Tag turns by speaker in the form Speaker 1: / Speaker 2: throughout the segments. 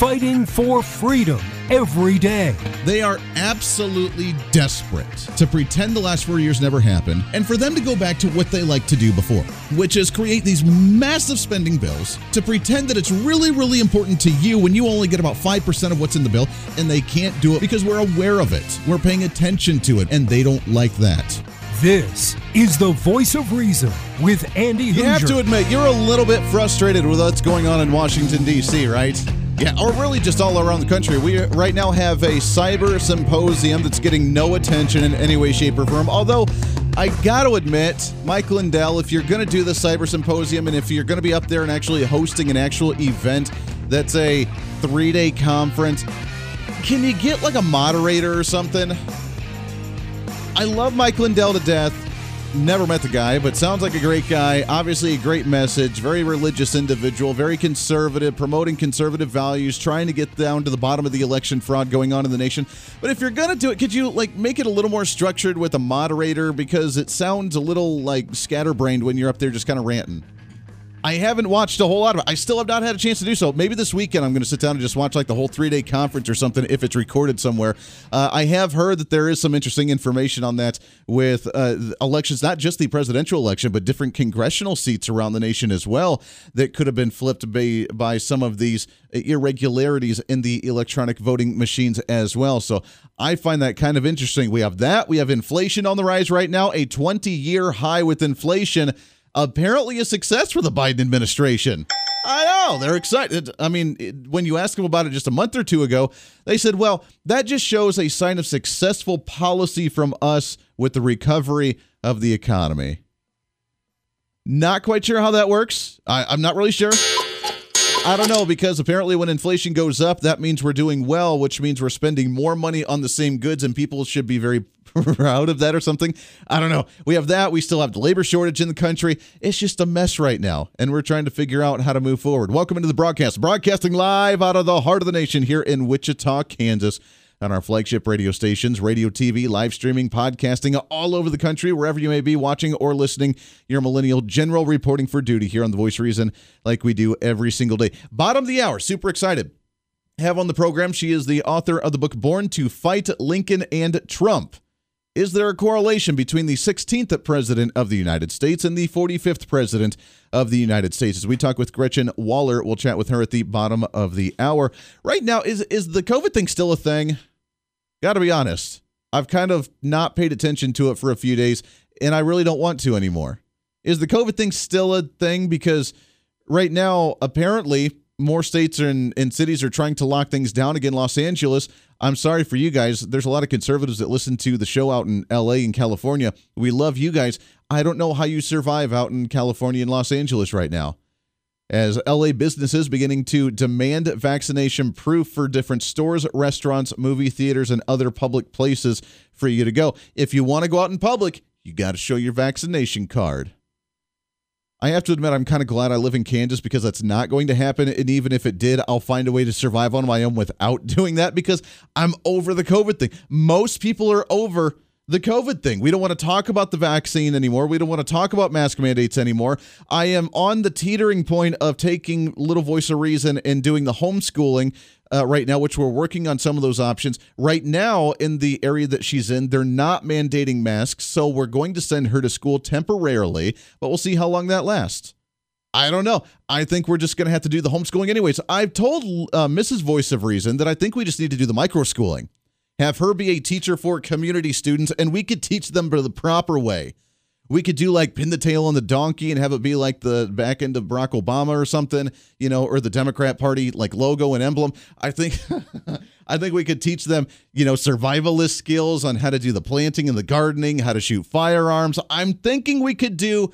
Speaker 1: fighting for freedom every day.
Speaker 2: They are absolutely desperate to pretend the last four years never happened and for them to go back to what they like to do before, which is create these massive spending bills to pretend that it's really, really important to you when you only get about 5% of what's in the bill and they can't do it because we're aware of it. We're paying attention to it and they don't like that.
Speaker 1: This is the voice of reason with Andy
Speaker 2: You have to admit, you're a little bit frustrated with what's going on in Washington, D.C., right? Yeah, or really just all around the country. We uh, right now have a cyber symposium that's getting no attention in any way, shape, or form. Although, I got to admit, Mike Lindell, if you're going to do the cyber symposium and if you're going to be up there and actually hosting an actual event that's a three day conference, can you get like a moderator or something? I love Mike Lindell to death. Never met the guy, but sounds like a great guy. Obviously, a great message. Very religious individual, very conservative, promoting conservative values, trying to get down to the bottom of the election fraud going on in the nation. But if you're gonna do it, could you like make it a little more structured with a moderator because it sounds a little like scatterbrained when you're up there just kind of ranting. I haven't watched a whole lot of it. I still have not had a chance to do so. Maybe this weekend I'm going to sit down and just watch like the whole three day conference or something if it's recorded somewhere. Uh, I have heard that there is some interesting information on that with uh, elections, not just the presidential election, but different congressional seats around the nation as well that could have been flipped by, by some of these irregularities in the electronic voting machines as well. So I find that kind of interesting. We have that. We have inflation on the rise right now, a 20 year high with inflation apparently a success for the Biden administration. I know they're excited. I mean, when you asked them about it just a month or two ago, they said, well, that just shows a sign of successful policy from us with the recovery of the economy. Not quite sure how that works. I, am not really sure. I don't know because apparently when inflation goes up, that means we're doing well, which means we're spending more money on the same goods, and people should be very proud of that or something. I don't know. We have that. We still have the labor shortage in the country. It's just a mess right now, and we're trying to figure out how to move forward. Welcome into the broadcast, broadcasting live out of the heart of the nation here in Wichita, Kansas on our flagship radio stations, radio, TV, live streaming, podcasting all over the country, wherever you may be watching or listening. Your millennial general reporting for duty here on The Voice Reason, like we do every single day. Bottom of the hour, super excited. Have on the program, she is the author of the book Born to Fight Lincoln and Trump. Is there a correlation between the 16th president of the United States and the 45th president of the United States? As we talk with Gretchen Wollert, we'll chat with her at the bottom of the hour. Right now, is is the COVID thing still a thing? Got to be honest. I've kind of not paid attention to it for a few days, and I really don't want to anymore. Is the COVID thing still a thing? Because right now, apparently, more states and, and cities are trying to lock things down again. Los Angeles, I'm sorry for you guys. There's a lot of conservatives that listen to the show out in LA and California. We love you guys. I don't know how you survive out in California and Los Angeles right now as LA businesses beginning to demand vaccination proof for different stores, restaurants, movie theaters, and other public places for you to go. If you want to go out in public, you got to show your vaccination card. I have to admit, I'm kind of glad I live in Kansas because that's not going to happen. And even if it did, I'll find a way to survive on my own without doing that because I'm over the COVID thing. Most people are over the COVID thing. We don't want to talk about the vaccine anymore. We don't want to talk about mask mandates anymore. I am on the teetering point of taking Little Voice of Reason and doing the homeschooling uh, right now, which we're working on some of those options. Right now, in the area that she's in, they're not mandating masks. So we're going to send her to school temporarily, but we'll see how long that lasts. I don't know. I think we're just going to have to do the homeschooling anyways. I've told uh, Mrs. Voice of Reason that I think we just need to do the micro schooling have her be a teacher for community students, and we could teach them the proper way. We could do like pin the tail on the donkey and have it be like the back end of Barack Obama or something, you know, or the Democrat Party like logo and emblem. I think I think we could teach them, you know, survivalist skills on how to do the planting and the gardening, how to shoot firearms. I'm thinking we could do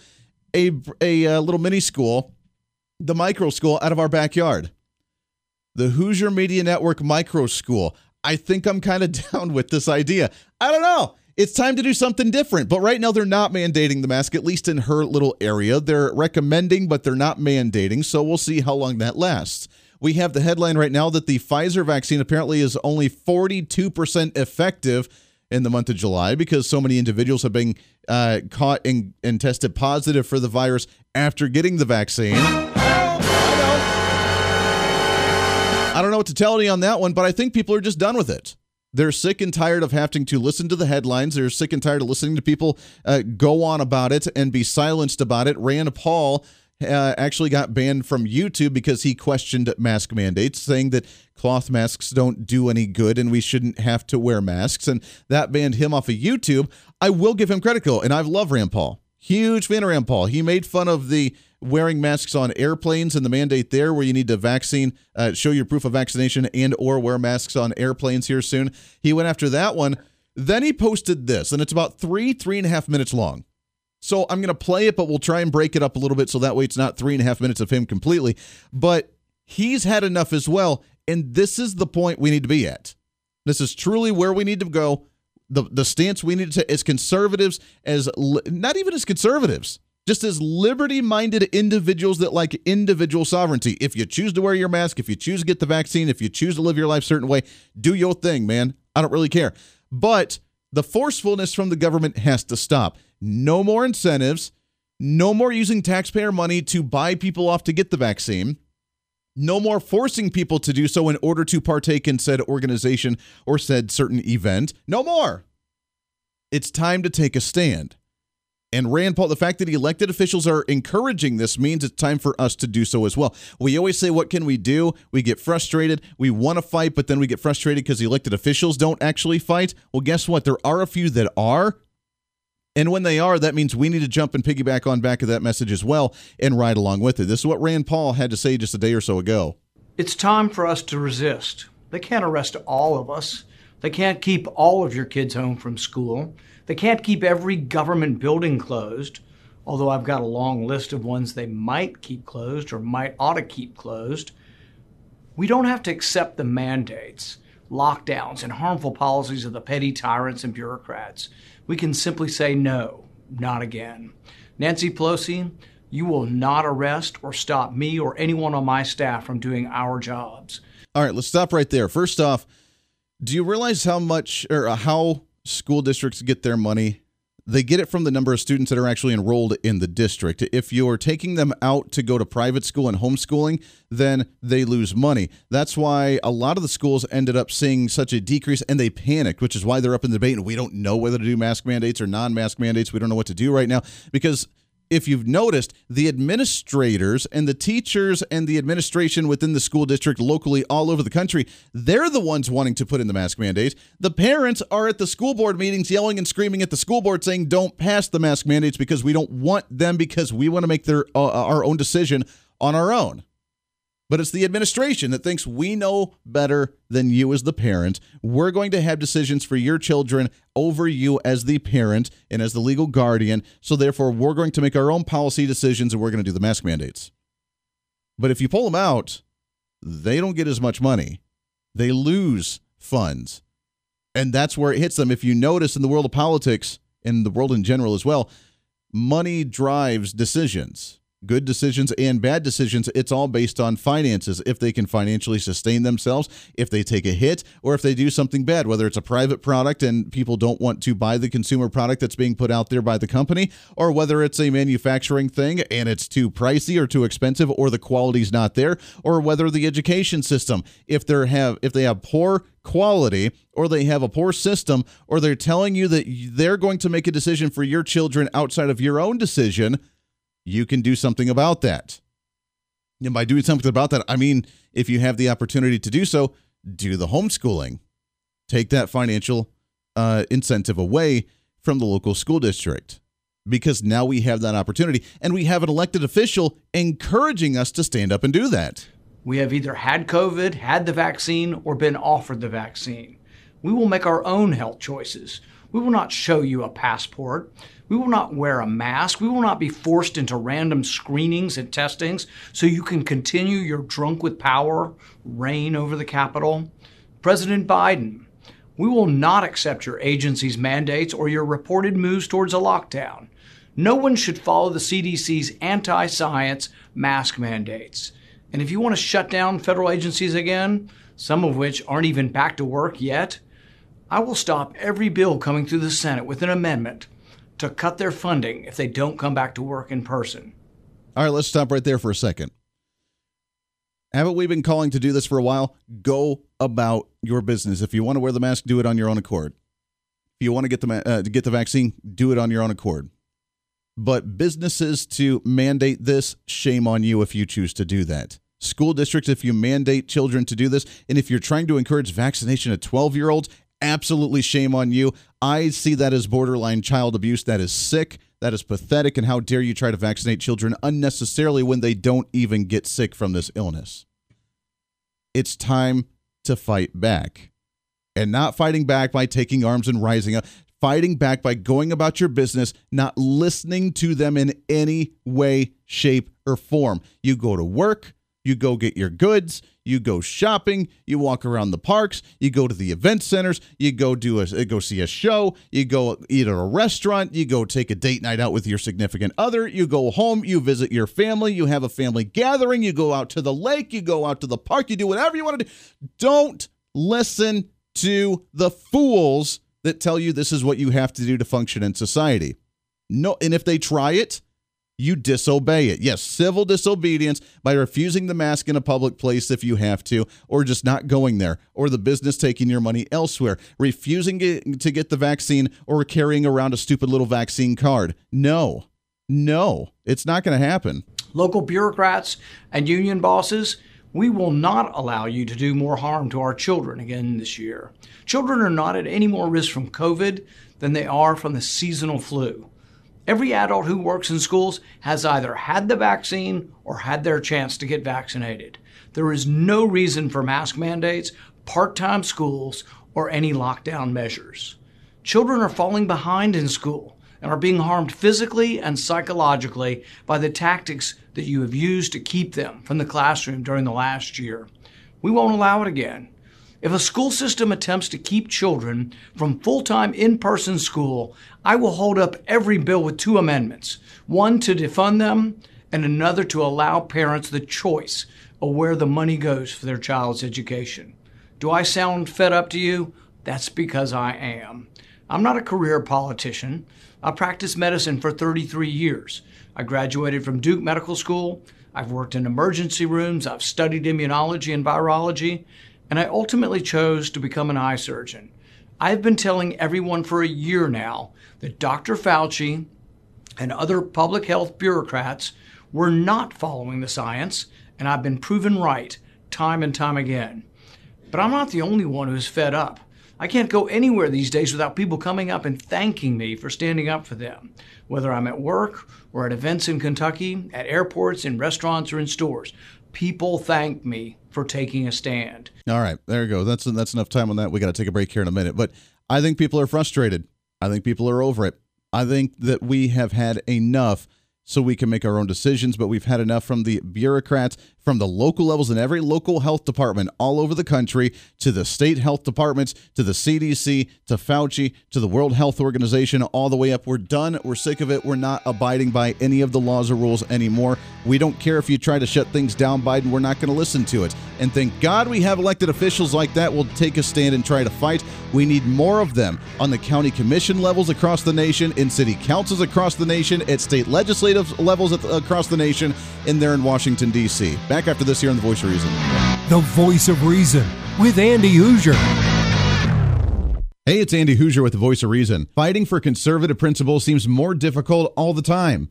Speaker 2: a a, a little mini school, the micro school out of our backyard. The Hooser Media Network Micro School. I think I'm kind of down with this idea. I don't know. It's time to do something different. But right now, they're not mandating the mask, at least in her little area. They're recommending, but they're not mandating. So we'll see how long that lasts. We have the headline right now that the Pfizer vaccine apparently is only 42% effective in the month of July because so many individuals have been uh, caught and, and tested positive for the virus after getting the vaccine. I don't know what to tell you on that one, but I think people are just done with it. They're sick and tired of having to listen to the headlines. They're sick and tired of listening to people uh, go on about it and be silenced about it. Rand Paul uh, actually got banned from YouTube because he questioned mask mandates, saying that cloth masks don't do any good and we shouldn't have to wear masks. And that banned him off of YouTube. I will give him credit, though, and I love Rand Paul. Huge fan of Rand Paul. He made fun of the wearing masks on airplanes and the mandate there where you need to vaccine uh, show your proof of vaccination and or wear masks on airplanes here soon. He went after that one. Then he posted this and it's about three three and a half minutes long. So i'm going to play it but we'll try and break it up a little bit so that way it's not three and a half minutes of him completely. But he's had enough as well and this is the point we need to be at. This is truly where we need to go. The the stance we need to as conservatives as not even as conservatives just as liberty minded individuals that like individual sovereignty. If you choose to wear your mask, if you choose to get the vaccine, if you choose to live your life certain way, do your thing, man. I don't really care. But the forcefulness from the government has to stop. No more incentives, no more using taxpayer money to buy people off to get the vaccine. No more forcing people to do so in order to partake in said organization or said certain event. No more. It's time to take a stand. And Rand Paul, the fact that elected officials are encouraging this means it's time for us to do so as well. We always say, What can we do? We get frustrated. We want to fight, but then we get frustrated because elected officials don't actually fight. Well, guess what? There are a few that are. And when they are, that means we need to jump and piggyback on back of that message as well and ride along with it. This is what Rand Paul had to say just a day or so ago.
Speaker 3: It's time for us to resist. They can't arrest all of us. They can't keep all of your kids home from school. They can't keep every government building closed, although I've got a long list of ones they might keep closed or might ought to keep closed. We don't have to accept the mandates, lockdowns, and harmful policies of the petty tyrants and bureaucrats. We can simply say no, not again. Nancy Pelosi, you will not arrest or stop me or anyone on my staff from doing our jobs.
Speaker 2: All right, let's stop right there. First off, do you realize how much or uh, how school districts get their money, they get it from the number of students that are actually enrolled in the district. If you're taking them out to go to private school and homeschooling, then they lose money. That's why a lot of the schools ended up seeing such a decrease and they panicked, which is why they're up in the debate. And we don't know whether to do mask mandates or non mask mandates. We don't know what to do right now because if you've noticed, the administrators and the teachers and the administration within the school district locally all over the country, they're the ones wanting to put in the mask mandates. The parents are at the school board meetings yelling and screaming at the school board saying, don't pass the mask mandates because we don't want them because we want to make their uh, our own decision on our own but it's the administration that thinks we know better than you as the parent. We're going to have decisions for your children over you as the parent and as the legal guardian. So, therefore, we're going to make our own policy decisions and we're going to do the mask mandates. But if you pull them out, they don't get as much money, they lose funds. And that's where it hits them. If you notice in the world of politics, in the world in general as well, money drives decisions good decisions and bad decisions, it's all based on finances. If they can financially sustain themselves, if they take a hit, or if they do something bad, whether it's a private product and people don't want to buy the consumer product that's being put out there by the company, or whether it's a manufacturing thing and it's too pricey or too expensive, or the quality's not there, or whether the education system, if they have if they have poor quality or they have a poor system or they're telling you that they're going to make a decision for your children outside of your own decision you can do something about that. And by doing something about that, I mean, if you have the opportunity to do so, do the homeschooling. Take that financial uh, incentive away from the local school district because now we have that opportunity and we have an elected official encouraging us to stand up and do that.
Speaker 3: We have either had COVID, had the vaccine, or been offered the vaccine. We will make our own health choices. We will not show you a passport. We will not wear a mask. We will not be forced into random screenings and testings so you can continue your drunk with power reign over the Capitol. President Biden, we will not accept your agency's mandates or your reported moves towards a lockdown. No one should follow the CDC's anti science mask mandates. And if you want to shut down federal agencies again, some of which aren't even back to work yet, I will stop every bill coming through the Senate with an amendment to cut their funding if they don't come back to work in person.
Speaker 2: All right, let's stop right there for a second. Haven't we been calling to do this for a while? Go about your business. If you want to wear the mask, do it on your own accord. If you want to get the uh, get the vaccine, do it on your own accord. But businesses to mandate this, shame on you if you choose to do that. School districts, if you mandate children to do this, and if you're trying to encourage vaccination of 12 year olds, absolutely shame on you. I see that as borderline child abuse. That is sick. That is pathetic. And how dare you try to vaccinate children unnecessarily when they don't even get sick from this illness? It's time to fight back. And not fighting back by taking arms and rising up, fighting back by going about your business, not listening to them in any way, shape, or form. You go to work, you go get your goods, you go shopping, you walk around the parks, you go to the event centers, you go do a uh, go see a show, you go eat at a restaurant, you go take a date night out with your significant other, you go home, you visit your family, you have a family gathering, you go out to the lake, you go out to the park, you do whatever you want to do. Don't listen to the fools that tell you this is what you have to do to function in society. No, and if they try it, you disobey it. Yes, civil disobedience by refusing the mask in a public place if you have to, or just not going there, or the business taking your money elsewhere, refusing to get the vaccine, or carrying around a stupid little vaccine card. No, no, it's not going to happen.
Speaker 3: Local bureaucrats and union bosses, we will not allow you to do more harm to our children again this year. Children are not at any more risk from COVID than they are from the seasonal flu. Every adult who works in schools has either had the vaccine or had their chance to get vaccinated. There is no reason for mask mandates, part time schools, or any lockdown measures. Children are falling behind in school and are being harmed physically and psychologically by the tactics that you have used to keep them from the classroom during the last year. We won't allow it again. If a school system attempts to keep children from full time in person school, I will hold up every bill with two amendments one to defund them, and another to allow parents the choice of where the money goes for their child's education. Do I sound fed up to you? That's because I am. I'm not a career politician. I practiced medicine for 33 years. I graduated from Duke Medical School. I've worked in emergency rooms. I've studied immunology and virology and I ultimately chose to become an eye surgeon. I've been telling everyone for a year now that Dr. Fauci and other public health bureaucrats were not following the science, and I've been proven right time and time again. But I'm not the only one who's fed up. I can't go anywhere these days without people coming up and thanking me for standing up for them, whether I'm at work or at events in Kentucky, at airports, in restaurants, or in stores. People thank me for taking a stand.
Speaker 2: All right, there you go. That's that's enough time on that. We got to take a break here in a minute, but I think people are frustrated. I think people are over it. I think that we have had enough so we can make our own decisions. But we've had enough from the bureaucrats, from the local levels in every local health department all over the country, to the state health departments, to the CDC, to Fauci, to the World Health Organization, all the way up. We're done. We're sick of it. We're not abiding by any of the laws or rules anymore. We don't care if you try to shut things down, Biden. We're not going to listen to it. And thank God we have elected officials like that will take a stand and try to fight. We need more of them on the county commission levels across the nation, in city councils across the nation, at state legislative levels across the nation, and there in Washington, D.C. Back after this here on The Voice of Reason.
Speaker 1: The Voice of Reason with Andy Hooser.
Speaker 2: Hey, it's Andy Hooser with The Voice of Reason. Fighting for conservative principles seems more difficult all the time.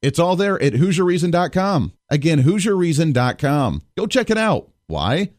Speaker 2: It's all there at HooserReason.com. Again, HooserReason.com. Go check it out. Why?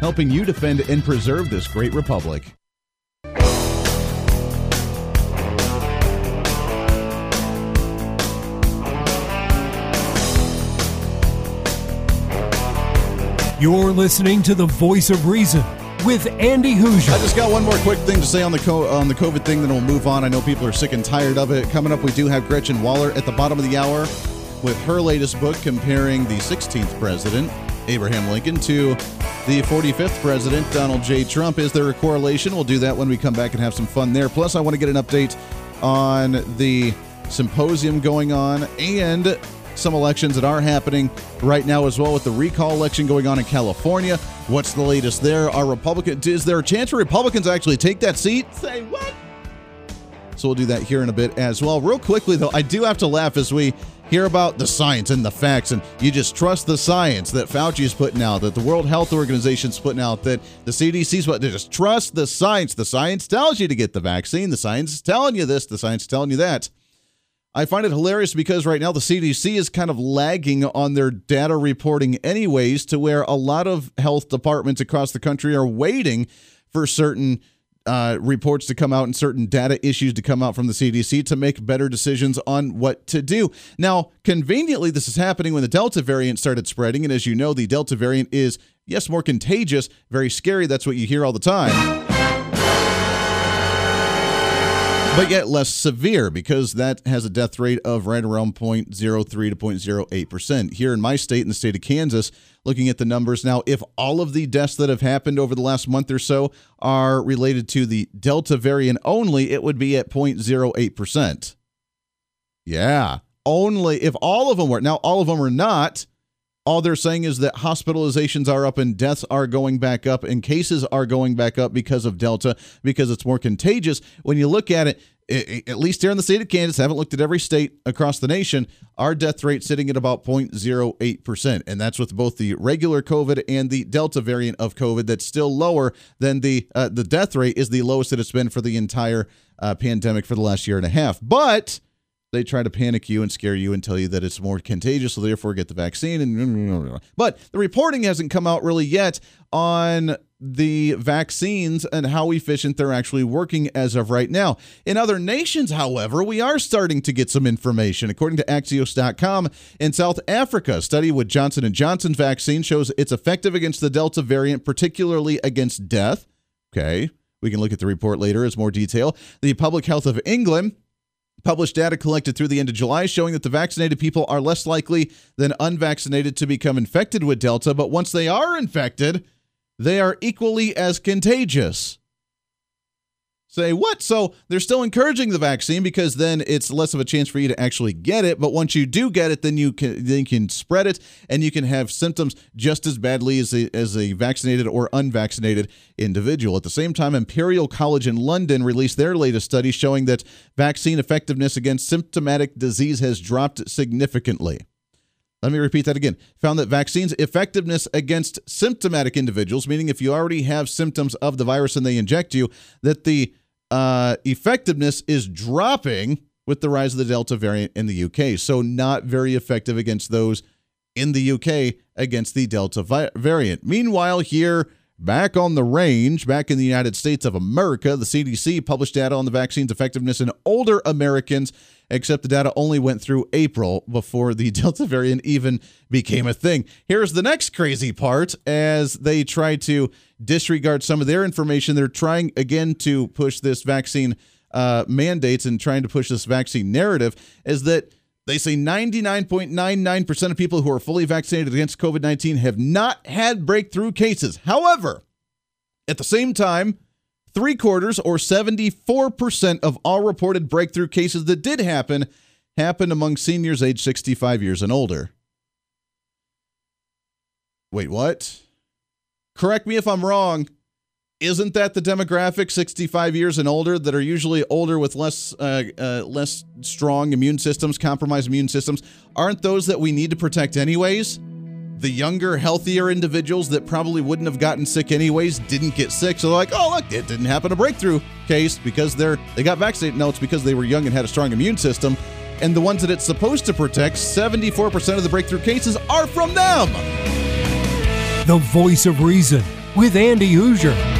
Speaker 2: helping you defend and preserve this great republic.
Speaker 1: You're listening to the voice of reason with Andy Hooser.
Speaker 2: I just got one more quick thing to say on the co- on the COVID thing, then we'll move on. I know people are sick and tired of it. Coming up, we do have Gretchen Wollert at the bottom of the hour with her latest book comparing the 16th president, Abraham Lincoln, to the 45th president, Donald J. Trump. Is there a correlation? We'll do that when we come back and have some fun there. Plus, I want to get an update on the symposium going on and some elections that are happening right now as well with the recall election going on in California. What's the latest there? Are Republican is there a chance for Republicans to actually take that seat? Say what? So we'll do that here in a bit as well. Real quickly though, I do have to laugh as we hear about the science and the facts, and you just trust the science that Fauci is putting out, that the World Health Organization is putting out, that the CDC's what they just trust the science. The science tells you to get the vaccine. The science is telling you this. The science is telling you that. I find it hilarious because right now the CDC is kind of lagging on their data reporting, anyways, to where a lot of health departments across the country are waiting for certain uh, reports to come out and certain data issues to come out from the CDC to make better decisions on what to do. Now, conveniently, this is happening when the Delta variant started spreading. And as you know, the Delta variant is, yes, more contagious, very scary. That's what you hear all the time but yet less severe because that has a death rate of right around 0.03 to 0.08%. Here in my state, in the state of Kansas, looking at the numbers now, if all of the deaths that have happened over the last month or so are related to the Delta variant only, it would be at 0.08%. Yeah, only if all of them were. Now, all of them are not. All they're saying is that hospitalizations are up and deaths are going back up and cases are going back up because of Delta because it's more contagious. When you look at it, at least here in the state of Kansas, I haven't looked at every state across the nation, our death rate sitting at about 0.08%. And that's with both the regular COVID and the Delta variant of COVID that's still lower than the uh, the death rate is the lowest that it's been for the entire uh, pandemic for the last year and a half. But they try to panic you and scare you and tell you that it's more contagious, so therefore get the vaccine. And but the reporting hasn't come out really yet on the vaccines and how efficient they're actually working as of right now. In other nations, however, we are starting to get some information. According to Axios.com, in South Africa, a study with Johnson & Johnson's vaccine shows it's effective against the Delta variant, particularly against death. Okay, we can look at the report later as more detail. The Public Health of England published data collected through the end of July showing that the vaccinated people are less likely than unvaccinated to become infected with Delta, but once they are infected, they are equally as contagious. Say what? So they're still encouraging the vaccine because then it's less of a chance for you to actually get it. But once you do get it, then you can then you can spread it and you can have symptoms just as badly as a, as a vaccinated or unvaccinated individual. At the same time, Imperial College in London released their latest study showing that vaccine effectiveness against symptomatic disease has dropped significantly. Let me repeat that again. Found that vaccines' effectiveness against symptomatic individuals, meaning if you already have symptoms of the virus and they inject you, that the uh, effectiveness is dropping with the rise of the Delta variant in the UK. So, not very effective against those in the UK against the Delta vi- variant. Meanwhile, here, back on the range, back in the United States of America, the CDC published data on the vaccine's effectiveness in older Americans except the data only went through April before the Delta variant even became a thing. Here's the next crazy part as they try to disregard some of their information. They're trying again to push this vaccine uh, mandates and trying to push this vaccine narrative is that they say 99.99% of people who are fully vaccinated against COVID 19 have not had breakthrough cases. However, at the same time, three quarters or 74% of all reported breakthrough cases that did happen happened among seniors age 65 years and older. Wait, what? Correct me if I'm wrong isn't that the demographic 65 years and older that are usually older with less uh, uh, less strong immune systems compromised immune systems aren't those that we need to protect anyways the younger healthier individuals that probably wouldn't have gotten sick anyways didn't get sick. So they're like oh look it didn't happen a breakthrough case because they're they got vaccinated. No it's because they were young and had a strong immune system. And the ones that it's supposed to protect 74% of the breakthrough cases are from them.
Speaker 1: The voice of reason with andy hooser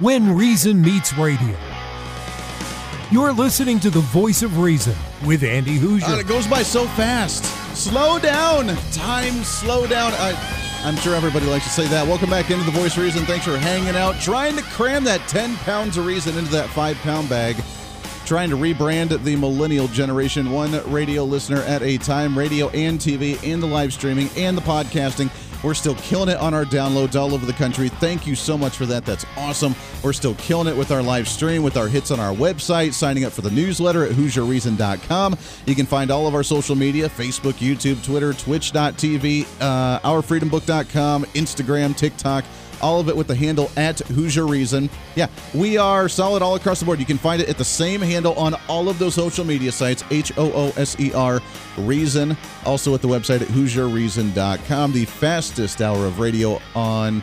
Speaker 1: When Reason Meets Radio. You're listening to the voice of reason with Andy Hooser.
Speaker 2: God, it goes by so fast. Slow down. Time, slow down. I, I'm sure everybody likes to say that. Welcome back into the voice of reason. Thanks for hanging out, trying to cram that 10 pounds of reason into that five pound bag. Trying to rebrand the millennial generation, one radio listener at a time, radio and TV, and the live streaming and the podcasting. We're still killing it on our downloads all over the country. Thank you so much for that. That's awesome. We're still killing it with our live stream, with our hits on our website, signing up for the newsletter at HooserReason.com. You can find all of our social media Facebook, YouTube, Twitter, Twitch.tv, uh, OurFreedomBook.com, Instagram, TikTok all of it with the handle at Hooser Reason. Yeah, we are solid all across the board. You can find it at the same handle on all of those social media sites, H O O S E R Reason. Also at the website at HooserReason.com, the fastest hour of radio on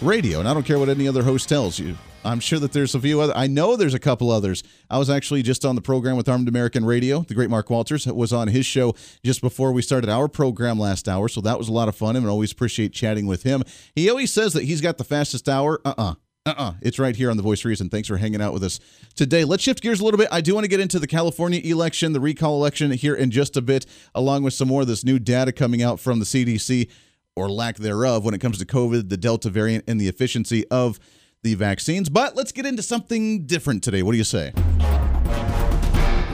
Speaker 2: radio. And I don't care what any other host tells you. I'm sure that there's a few other. I know there's a couple others. I was actually just on the program with Armed American Radio. The great Mark Walters was on his show just before we started our program last hour, so that was a lot of fun. And always appreciate chatting with him. He always says that he's got the fastest hour. Uh uh-uh. uh. Uh-uh. It's right here on The Voice Reason. Thanks for hanging out with us today. Let's shift gears a little bit. I do want to get into the California election, the recall election here in just a bit, along with some more of this new data coming out from the CDC or lack thereof when it comes to COVID, the Delta variant, and the efficiency of the vaccines. But let's get into something different today. What do you say?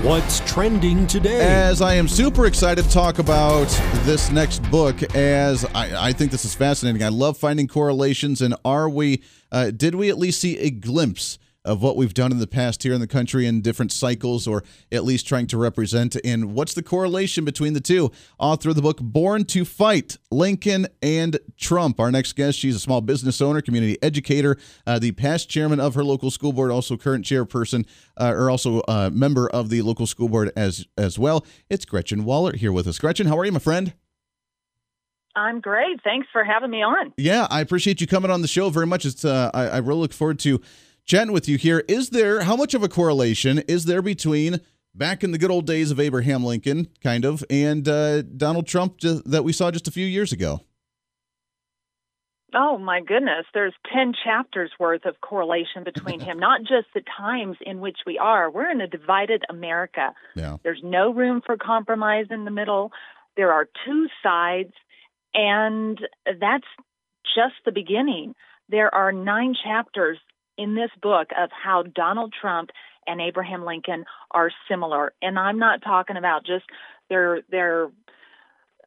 Speaker 1: What's trending today?
Speaker 2: As I am super excited to talk about this next book, as I, I think this is fascinating. I love finding correlations, and are we? Uh, did we at least see a glimpse of what we've done in the past here in the country in different cycles, or at least trying to represent. And what's the correlation between the two? Author of the book Born to Fight Lincoln and Trump. Our next guest, she's a small business owner, community educator, uh, the past chairman of her local school board, also current chairperson, uh, or also a uh, member of the local school board as as well. It's Gretchen Wollert here with us. Gretchen, how are you, my friend?
Speaker 4: I'm great. Thanks for having me on.
Speaker 2: Yeah, I appreciate you coming on the show very much. It's uh, I, I really look forward to chatting with you here. Is there how much of a correlation is there between back in the good old days of Abraham Lincoln, kind of, and uh, Donald Trump that we saw just a few years ago?
Speaker 4: Oh my goodness, there's 10 chapters worth of correlation between him, not just the times in which we are. We're in a divided America.
Speaker 2: Yeah.
Speaker 4: There's no room for compromise in the middle. There are two sides, and that's just the beginning. There are nine chapters in this book of how Donald Trump and Abraham Lincoln are similar. And I'm not talking about just their their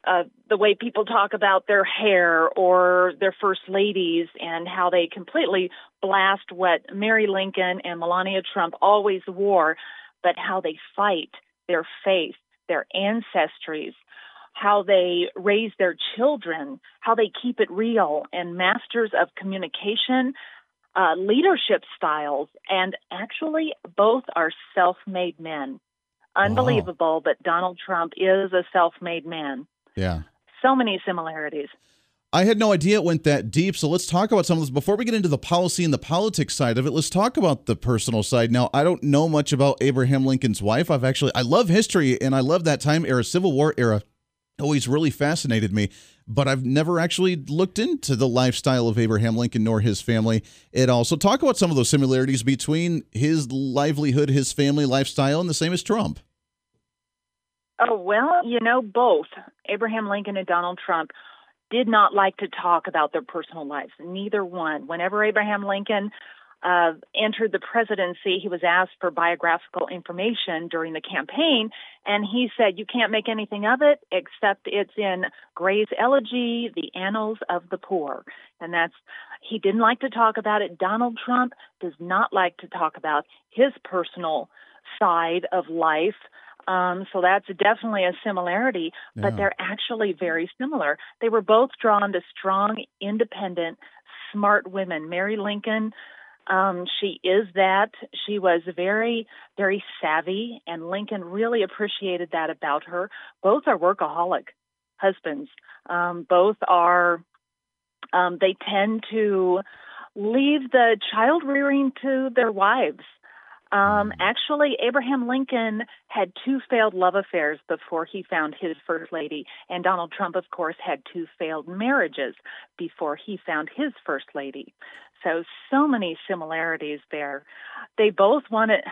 Speaker 4: uh, the way people talk about their hair or their first ladies and how they completely blast what Mary Lincoln and Melania Trump always wore, but how they fight their faith, their ancestries, how they raise their children, how they keep it real, and masters of communication, uh, leadership styles, and actually both are self made men. Unbelievable, wow. but Donald Trump is a self made man.
Speaker 2: Yeah.
Speaker 4: So many similarities.
Speaker 2: I had no idea it went that deep. So let's talk about some of this. Before we get into the policy and the politics side of it, let's talk about the personal side. Now, I don't know much about Abraham Lincoln's wife. I've actually, I love history and I love that time era, Civil War era. Always really fascinated me, but I've never actually looked into the lifestyle of Abraham Lincoln nor his family at all. So, talk about some of those similarities between his livelihood, his family lifestyle, and the same as Trump.
Speaker 4: Oh, well, you know, both Abraham Lincoln and Donald Trump did not like to talk about their personal lives. Neither one. Whenever Abraham Lincoln uh, entered the presidency, he was asked for biographical information during the campaign, and he said, You can't make anything of it except it's in Gray's Elegy, The Annals of the Poor. And that's, he didn't like to talk about it. Donald Trump does not like to talk about his personal side of life. Um, so that's definitely a similarity, but yeah. they're actually very similar. They were both drawn to strong, independent, smart women. Mary Lincoln, um, she is that. She was very, very savvy, and Lincoln really appreciated that about her. Both are workaholic husbands. Um, both are, um, they tend to leave the child rearing to their wives. Um, actually, Abraham Lincoln had two failed love affairs before he found his first lady, and Donald Trump, of course, had two failed marriages before he found his first lady. So, so many similarities there. They both wanted,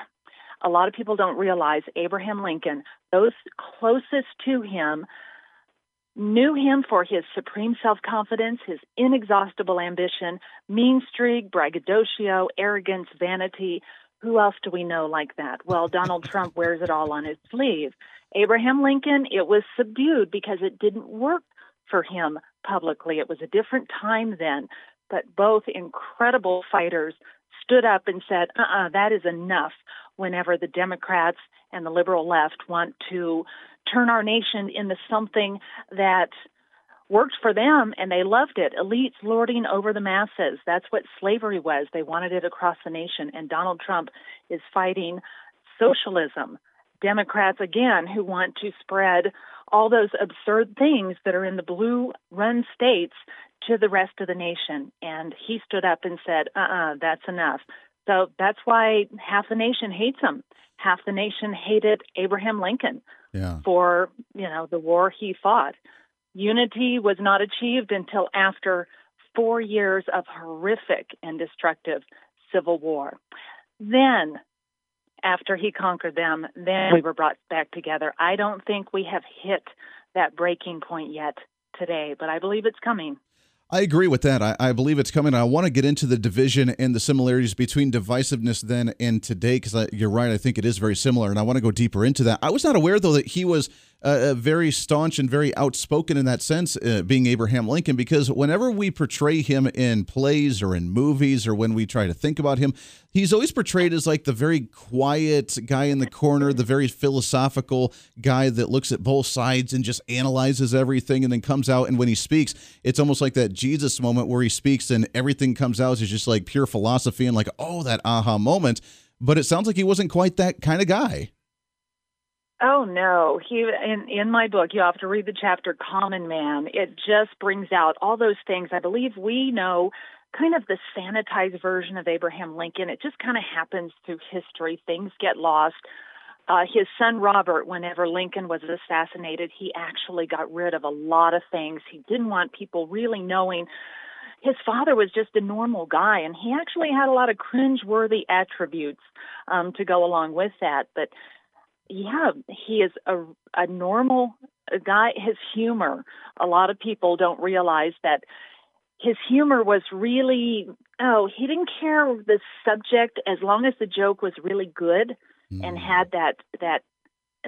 Speaker 4: a lot of people don't realize Abraham Lincoln, those closest to him, knew him for his supreme self confidence, his inexhaustible ambition, mean streak, braggadocio, arrogance, vanity, who else do we know like that? Well, Donald Trump wears it all on his sleeve. Abraham Lincoln, it was subdued because it didn't work for him publicly. It was a different time then. But both incredible fighters stood up and said, uh uh-uh, uh that is enough whenever the Democrats and the liberal left want to turn our nation into something that worked for them and they loved it. Elites lording over the masses. That's what slavery was. They wanted it across the nation. And Donald Trump is fighting socialism. Democrats, again, who want to spread all those absurd things that are in the blue run states to the rest of the nation. And he stood up and said, uh uh-uh, uh, that's enough. So that's why half the nation hates him. Half the nation hated Abraham Lincoln
Speaker 2: yeah.
Speaker 4: for, you know, the war he fought. Unity was not achieved until after four years of horrific and destructive civil war. Then, after he conquered them, then we were brought back together. I don't think we have hit that breaking point yet today, but I believe it's coming.
Speaker 2: I agree with that. I, I believe it's coming. I want to get into the division and the similarities between divisiveness then and today because you're right. I think it is very similar, and I want to go deeper into that. I was not aware though that he was uh, very staunch and very outspoken in that sense, uh, being Abraham Lincoln, because whenever we portray him in plays or in movies or when we try to think about him, he's always portrayed as like the very quiet guy in the corner, the very philosophical guy that looks at both sides and just analyzes everything and then comes out. And when he speaks, it's almost like that Jesus moment where he speaks and everything comes out is just like pure philosophy and like, oh, that aha moment. But it sounds like he wasn't quite that kind of guy.
Speaker 4: Oh no, he in in my book you have to read the chapter Common Man. It just brings out all those things. I believe we know kind of the sanitized version of Abraham Lincoln. It just kind of happens through history. Things get lost. Uh, his son Robert, whenever Lincoln was assassinated, he actually got rid of a lot of things. He didn't want people really knowing his father was just a normal guy, and he actually had a lot of cringe-worthy attributes um, to go along with that. But yeah, he is a, a normal guy, his humor. A lot of people don't realize that his humor was really oh he didn't care the subject as long as the joke was really good mm. and had that that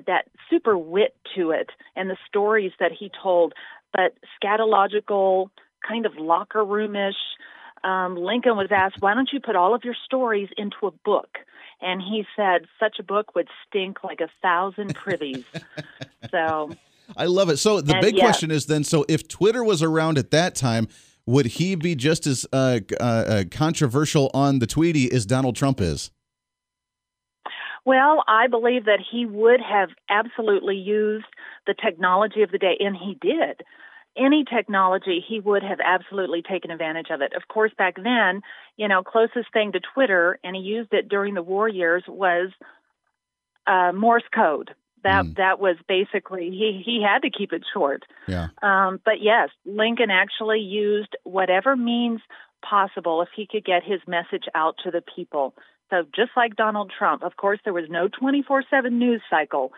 Speaker 4: that super wit to it and the stories that he told but scatological kind of locker roomish um, lincoln was asked why don't you put all of your stories into a book and he said such a book would stink like a thousand privies so
Speaker 2: I love it. So the big question is then: so if Twitter was around at that time, would he be just as uh, uh, uh, controversial on the Tweety as Donald Trump is?
Speaker 4: Well, I believe that he would have absolutely used the technology of the day, and he did. Any technology, he would have absolutely taken advantage of it. Of course, back then, you know, closest thing to Twitter, and he used it during the war years, was uh, Morse code. That mm. that was basically he he had to keep it short.
Speaker 2: Yeah.
Speaker 4: Um, but yes, Lincoln actually used whatever means possible if he could get his message out to the people. So just like Donald Trump, of course, there was no 24/7 news cycle.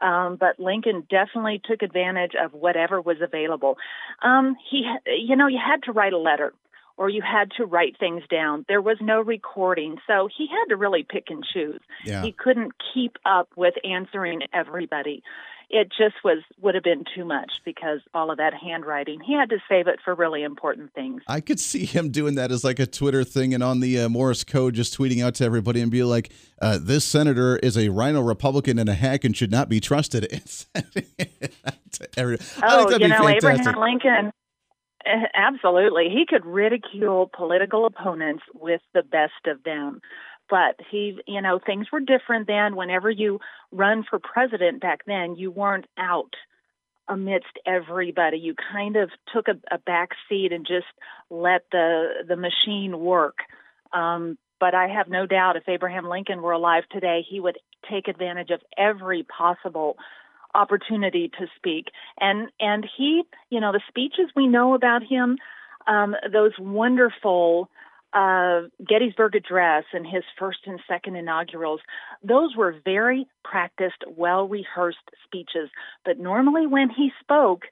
Speaker 4: Um, but Lincoln definitely took advantage of whatever was available. Um, he, you know, you had to write a letter or you had to write things down. There was no recording. So he had to really pick and choose.
Speaker 2: Yeah.
Speaker 4: He couldn't keep up with answering everybody. It just was would have been too much because all of that handwriting. He had to save it for really important things.
Speaker 2: I could see him doing that as like a Twitter thing and on the uh, Morse code just tweeting out to everybody and be like, uh, "This senator is a rhino Republican and a hack and should not be trusted."
Speaker 4: oh, you know, Abraham Lincoln Absolutely. He could ridicule political opponents with the best of them. But he, you know, things were different then. Whenever you run for president back then, you weren't out amidst everybody. You kind of took a, a back seat and just let the the machine work. Um, but I have no doubt if Abraham Lincoln were alive today, he would take advantage of every possible opportunity to speak. And and he, you know, the speeches we know about him, um, those wonderful uh, Gettysburg Address and his first and second inaugurals, those were very practiced, well rehearsed speeches. But normally when he spoke,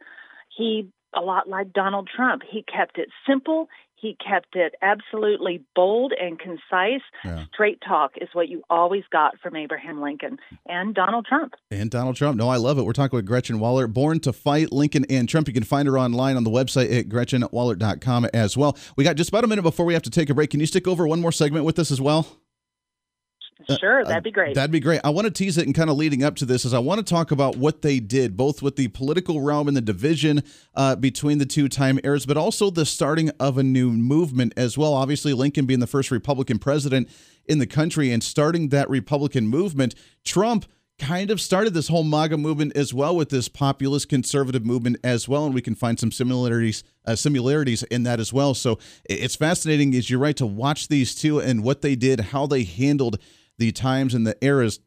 Speaker 4: he a lot like Donald Trump. He kept it simple. He kept it absolutely bold and concise. Yeah. Straight talk is what you always got from Abraham Lincoln and Donald Trump.
Speaker 2: And Donald Trump. No, I love it. We're talking with Gretchen Wollert, born to fight Lincoln and Trump. You can find her online on the website at gretchenwollert.com as well. We got just about a minute before we have to take a break. Can you stick over one more segment with us as well?
Speaker 4: Uh, sure, that'd be great.
Speaker 2: Uh, that'd be great. I want to tease it and kind of leading up to this is I want to talk about what they did, both with the political realm and the division uh, between the two time eras, but also the starting of a new movement as well. Obviously, Lincoln being the first Republican president in the country and starting that Republican movement, Trump kind of started this whole MAGA movement as well with this populist conservative movement as well, and we can find some similarities uh, similarities in that as well. So it's fascinating, as you're right, to watch these two and what they did, how they handled the times and the eras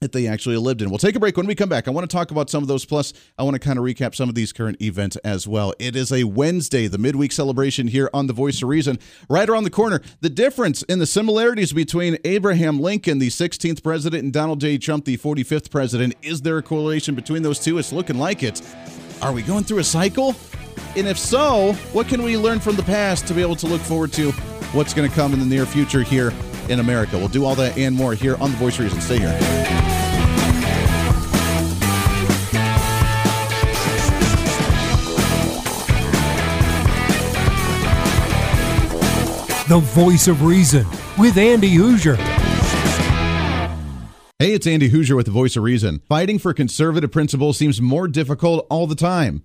Speaker 2: that they actually lived in. We'll take a break when we come back. I want to talk about some of those. Plus, I want to kind of recap some of these current events as well. It is a Wednesday, the midweek celebration here on The Voice of Reason. Right around the corner, the difference in the similarities between Abraham Lincoln, the 16th president, and Donald J. Trump, the 45th president. Is there a correlation between those two? It's looking like it. Are we going through a cycle? And if so, what can we learn from the past to be able to look forward to what's going to come in the near future here in America. We'll do all that and more here on The Voice of Reason. Stay here.
Speaker 1: The Voice of Reason with Andy Hooser.
Speaker 2: Hey, it's Andy Hooser with the Voice of Reason. Fighting for conservative principles seems more difficult all the time.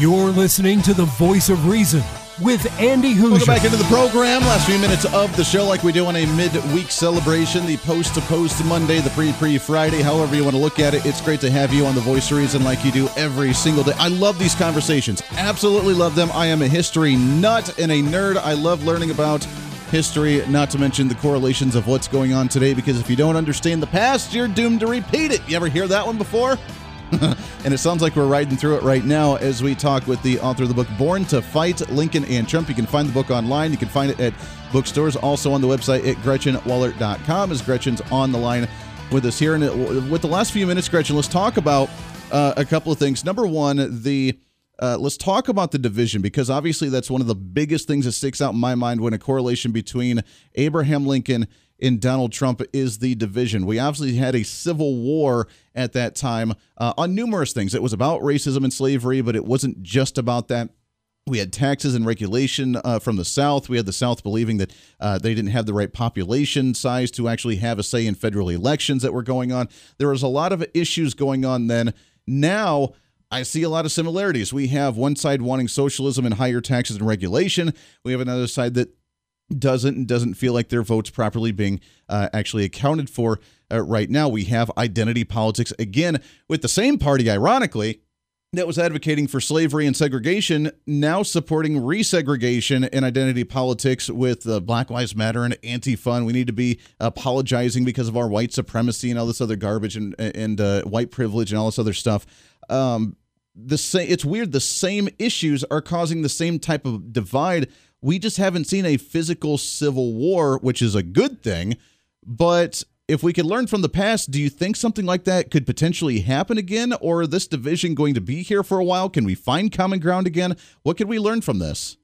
Speaker 1: You're listening to the voice of reason with Andy Hooser.
Speaker 2: Welcome back into the program. Last few minutes of the show, like we do on a midweek celebration, the post to post Monday, the pre pre Friday, however you want to look at it. It's great to have you on the Voice of Reason like you do every single day. I love these conversations. Absolutely love them. I am a history nut and a nerd. I love learning about history, not to mention the correlations of what's going on today, because if you don't understand the past, you're doomed to repeat it. You ever hear that one before? and it sounds like we're riding through it right now as we talk with the author of the book Born to Fight Lincoln and Trump. You can find the book online. You can find it at bookstores, also on the website at GretchenWollert.com as Gretchen's on the line with us here. And with the last few minutes, Gretchen, let's talk about uh, a couple of things. Number one, the uh, let's talk about the division because obviously that's one of the biggest things that sticks out in my mind when a correlation between Abraham Lincoln in Donald Trump is the division. We obviously had a civil war at that time uh, on numerous things. It was about racism and slavery, but it wasn't just about that. We had taxes and regulation uh, from the South. We had the South believing that uh, they didn't have the right population size to actually have a say in federal elections that were going on. There was a lot of issues going on then. Now, I see a lot of similarities. We have one side wanting socialism and higher taxes and regulation. We have another side that doesn't doesn't feel like their votes properly being uh, actually accounted for uh, right now. We have identity politics again with the same party, ironically, that was advocating for slavery and segregation, now supporting resegregation and identity politics with uh, Black Lives Matter and Antifa. We need to be apologizing because of our white supremacy and all this other garbage and and uh, white privilege and all this other stuff. Um, the same. It's weird. The same issues are causing the same type of divide we just haven't seen a physical civil war, which is a good thing. But if we could learn from the past, do you think something like that could potentially happen again? Or this division going to be here for a while? Can we find common ground again? What could we learn from this?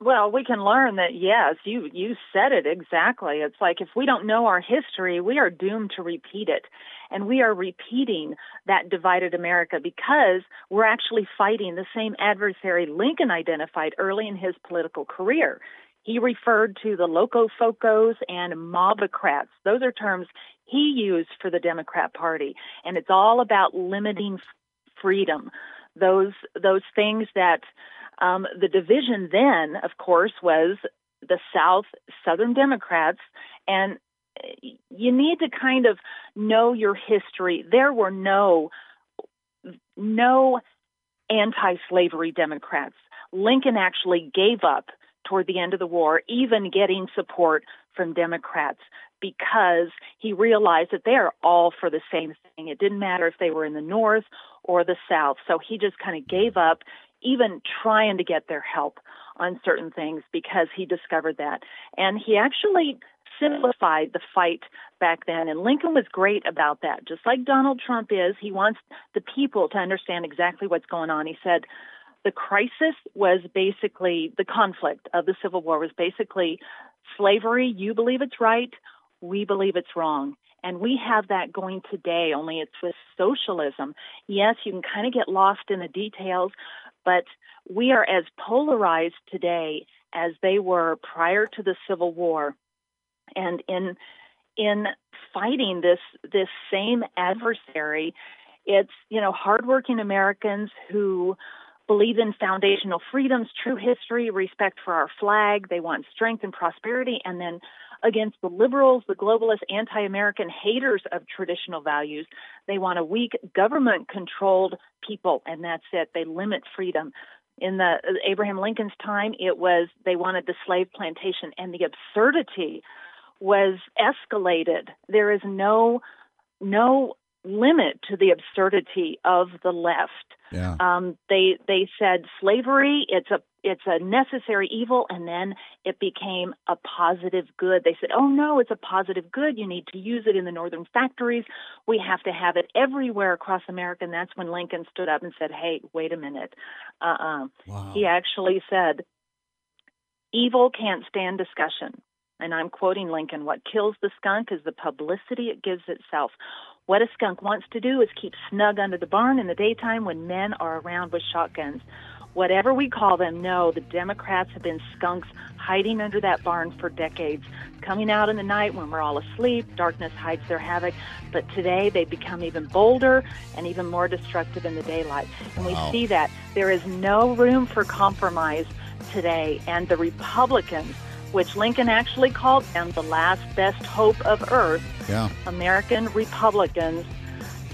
Speaker 4: Well, we can learn that yes, you you said it exactly. It's like if we don't know our history, we are doomed to repeat it. And we are repeating that divided America because we're actually fighting the same adversary Lincoln identified early in his political career. He referred to the locofocos and mobocrats. Those are terms he used for the Democrat Party. And it's all about limiting freedom. Those those things that um, the division then, of course, was the South Southern Democrats and you need to kind of know your history. There were no no anti-slavery Democrats. Lincoln actually gave up toward the end of the war, even getting support from Democrats because he realized that they are all for the same thing. It didn't matter if they were in the North or the South. So he just kind of gave up even trying to get their help on certain things because he discovered that. And he actually simplified the fight back then. And Lincoln was great about that. Just like Donald Trump is, he wants the people to understand exactly what's going on. He said the crisis was basically the conflict of the Civil War was basically slavery. You believe it's right, we believe it's wrong. And we have that going today, only it's with socialism. Yes, you can kind of get lost in the details, but we are as polarized today as they were prior to the Civil War And in in fighting this this same adversary, it's you know hardworking Americans who believe in foundational freedoms, true history, respect for our flag. They want strength and prosperity, and then against the liberals, the globalists, anti American haters of traditional values. They want a weak, government controlled people, and that's it. They limit freedom. In the uh, Abraham Lincoln's time, it was they wanted the slave plantation, and the absurdity was escalated. There is no no limit to the absurdity of the left.
Speaker 2: Yeah.
Speaker 4: Um, they they said slavery it's a it's a necessary evil, and then it became a positive good. They said, "Oh no, it's a positive good. You need to use it in the northern factories. We have to have it everywhere across America." And that's when Lincoln stood up and said, "Hey, wait a minute." Uh-uh.
Speaker 2: Wow.
Speaker 4: He actually said, "Evil can't stand discussion." And I'm quoting Lincoln, what kills the skunk is the publicity it gives itself. What a skunk wants to do is keep snug under the barn in the daytime when men are around with shotguns. Whatever we call them, no, the Democrats have been skunks hiding under that barn for decades, coming out in the night when we're all asleep. Darkness hides their havoc. But today they become even bolder and even more destructive in the daylight. And
Speaker 2: Wow.
Speaker 4: we see that there is no room for compromise today. And the Republicans, which Lincoln actually called them the last best hope of earth,
Speaker 2: Yeah.
Speaker 4: American Republicans,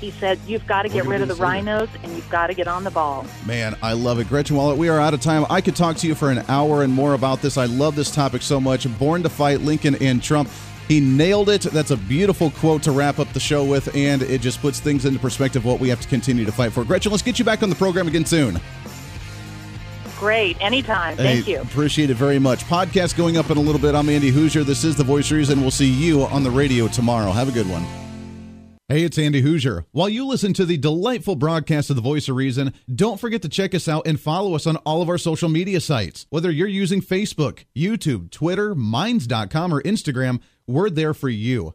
Speaker 4: he said, you've got to get rid of the rhinos and you've got to get on the ball.
Speaker 2: Man, I love it. Gretchen Wollert, we are out of time. I could talk to you for an hour and more about this. I love this topic so much. Born to fight Lincoln and Trump. He nailed it. That's a beautiful quote to wrap up the show with, and it just puts things into perspective what we have to continue to fight for. Gretchen, let's get you back on the program again soon.
Speaker 4: Great. Anytime. Thank
Speaker 2: Hey,
Speaker 4: you.
Speaker 2: Appreciate it very much. Podcast going up in a little bit. I'm Andy Hooser. This is The Voice of Reason. We'll see you on the radio tomorrow. Have a good one. Hey, it's Andy Hooser. While you listen to the delightful broadcast of The Voice of Reason, don't forget to check us out and follow us on all of our social media sites. Whether you're using Facebook, YouTube, Twitter, Minds.com, or Instagram, we're there for you.